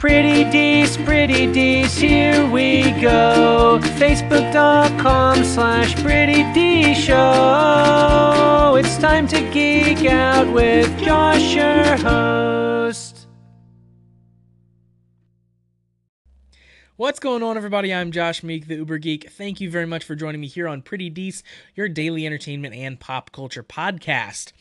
Pretty Dees, Pretty Dees, here we go. Facebook.com slash Pretty D Show. It's time to geek out with Josh, your host. What's going on, everybody? I'm Josh Meek, the Uber Geek. Thank you very much for joining me here on Pretty Dees, your daily entertainment and pop culture podcast.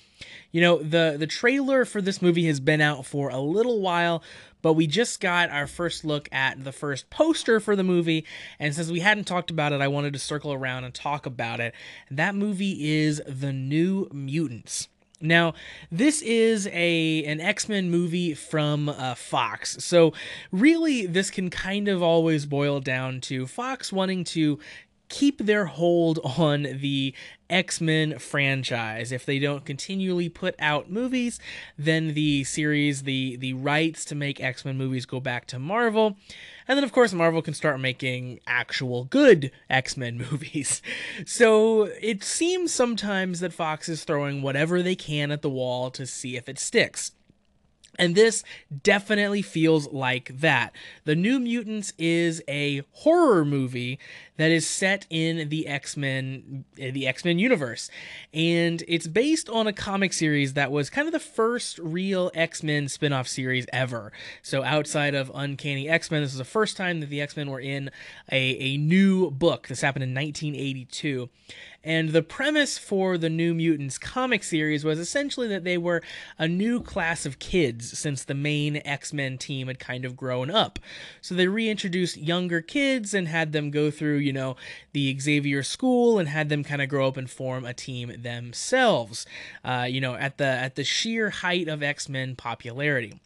You know, the the trailer for this movie has been out for a little while, but we just got our first look at the first poster for the movie, and since we hadn't talked about it, I wanted to circle around and talk about it. That movie is The New Mutants. Now, this is a an X-Men movie from uh, Fox. So, really this can kind of always boil down to Fox wanting to keep their hold on the X-Men franchise. If they don't continually put out movies, then the series, the the rights to make X-Men movies go back to Marvel. And then of course Marvel can start making actual good X-Men movies. So it seems sometimes that Fox is throwing whatever they can at the wall to see if it sticks. And this definitely feels like that. The New Mutants is a horror movie that is set in the X-Men eh, the X-Men universe. And it's based on a comic series that was kind of the first real X-Men spin-off series ever. So outside of Uncanny X-Men, this is the first time that the X-Men were in a, a new book. This happened in 1982. And the premise for the New Mutants comic series was essentially that they were a new class of kids since the main X Men team had kind of grown up. So they reintroduced younger kids and had them go through, you know, the Xavier School and had them kind of grow up and form a team themselves. Uh, you know, at the at the sheer height of X Men popularity.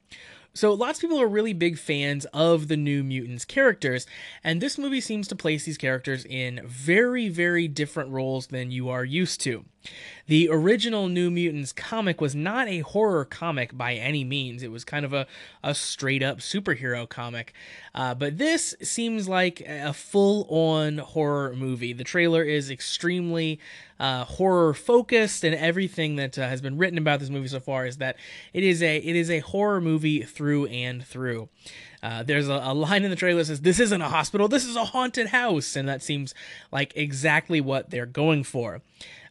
So, lots of people are really big fans of the New Mutants characters, and this movie seems to place these characters in very, very different roles than you are used to. The original New Mutants comic was not a horror comic by any means. It was kind of a, a straight up superhero comic. Uh, but this seems like a full on horror movie. The trailer is extremely uh, horror focused, and everything that uh, has been written about this movie so far is that it is a it is a horror movie through and through. Uh, there's a, a, line in the trailer that says, This isn't a hospital, this is a haunted house. And that seems like exactly what they're going for.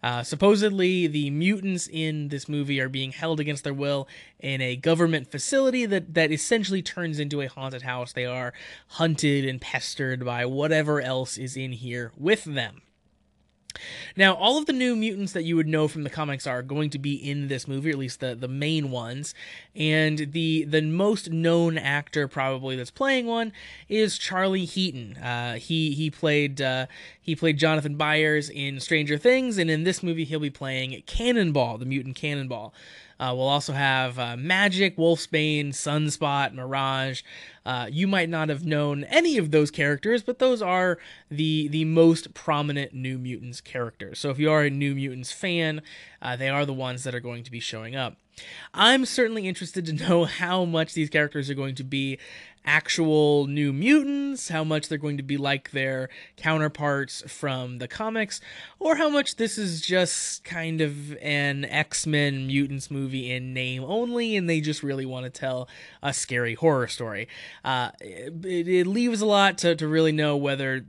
Uh, supposedly, the mutants in this movie are being held against their will in a government facility that, that essentially turns into a haunted house. They are hunted and pestered by whatever else is in here with them. Now, all of the new mutants that you would know from the comics are going to be in this movie, or at least the, the main ones. And the the most known actor probably that's playing one is Charlie Heaton. Uh, he he played uh, he played Jonathan Byers in Stranger Things, and in this movie he'll be playing Cannonball, the mutant Cannonball. Uh, we'll also have uh, Magik, Wolfsbane, Sunspot, Mirage. Uh, you might not have known any of those characters, but those are the the most prominent New Mutants characters. So if you are a New Mutants fan, uh, they are the ones that are going to be showing up. I'm certainly interested to know how much these characters are going to be actual new mutants, how much they're going to be like their counterparts from the comics, or how much this is just kind of an X Men mutants movie in name only, and they just really want to tell a scary horror story. Uh, it, it leaves a lot to, to really know whether,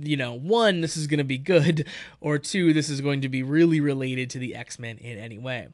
you know, one, this is going to be good, or two, this is going to be really related to the X Men in any way.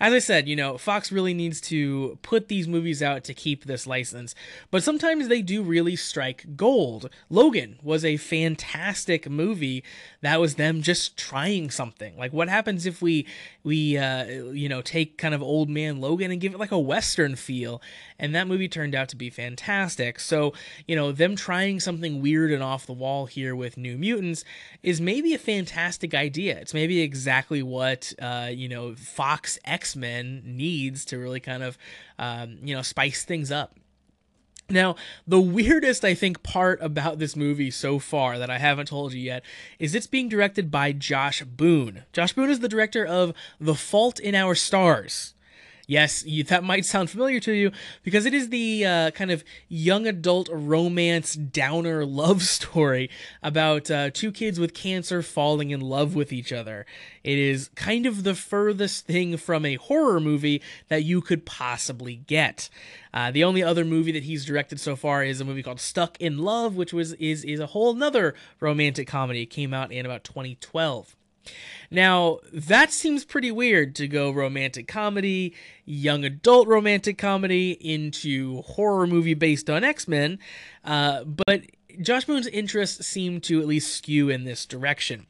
As I said, you know, Fox really needs to put these movies out to keep this license, but sometimes they do really strike gold. Logan was a fantastic movie that was them just trying something. Like what happens if we we uh you know, take kind of old man Logan and give it like a western feel? And that movie turned out to be fantastic. So, you know, them trying something weird and off the wall here with New Mutants is maybe a fantastic idea. It's maybe exactly what uh, you know, Fox X Men needs to really kind of, um, you know, spice things up. Now, the weirdest, I think, part about this movie so far that I haven't told you yet is it's being directed by Josh Boone. Josh Boone is the director of The Fault in Our Stars. Yes, you, that might sound familiar to you because it is the uh, kind of young adult romance downer love story about uh, two kids with cancer falling in love with each other. It is kind of the furthest thing from a horror movie that you could possibly get. Uh, the only other movie that he's directed so far is a movie called Stuck in Love, which was is is a whole nother romantic comedy. It came out in about 2012. Now, that seems pretty weird to go romantic comedy, young adult romantic comedy, into horror movie based on X Men, uh, but Josh Boone's interests seem to at least skew in this direction.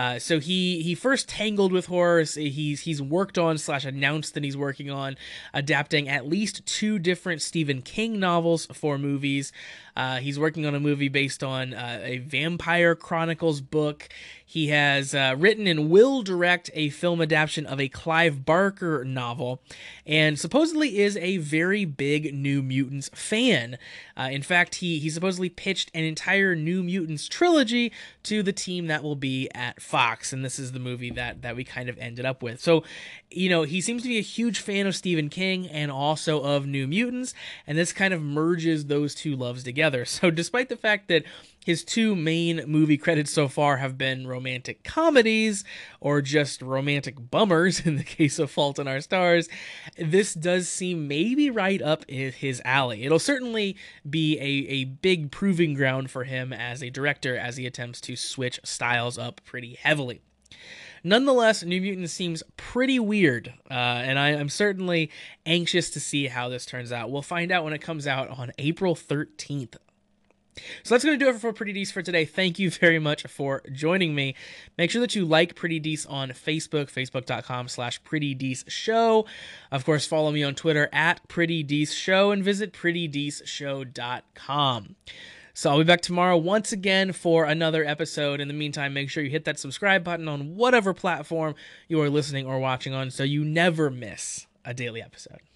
Uh, so he he first tangled with horror. He's he's worked on slash announced that he's working on adapting at least two different Stephen King novels for movies. Uh, he's working on a movie based on uh, a Vampire Chronicles book. He has uh, written and will direct a film adaptation of a Clive Barker novel, and supposedly is a very big New Mutants fan. Uh, in fact, he he supposedly pitched an entire New Mutants trilogy to the team that will be at Fox, and this is the movie that that we kind of ended up with. So, you know, he seems to be a huge fan of Stephen King and also of New Mutants, and this kind of merges those two loves together. So, despite the fact that his two main movie credits so far have been romantic comedies or just romantic bummers in the case of Fault in Our Stars. This does seem maybe right up his alley. It'll certainly be a, a big proving ground for him as a director as he attempts to switch styles up pretty heavily. Nonetheless, New Mutants seems pretty weird, uh, and I, am certainly anxious to see how this turns out. We'll find out when it comes out on April 13th so that's going to do it for Pretty Dees for today. Thank you very much for joining me. Make sure that you like Pretty Dees on Facebook, facebook.com slash Pretty Dees Show. Of course, follow me on Twitter at Pretty Dees Show and visit prettydeesshow.com. So I'll be back tomorrow once again for another episode. In the meantime, make sure you hit that subscribe button on whatever platform you are listening or watching on so you never miss a daily episode.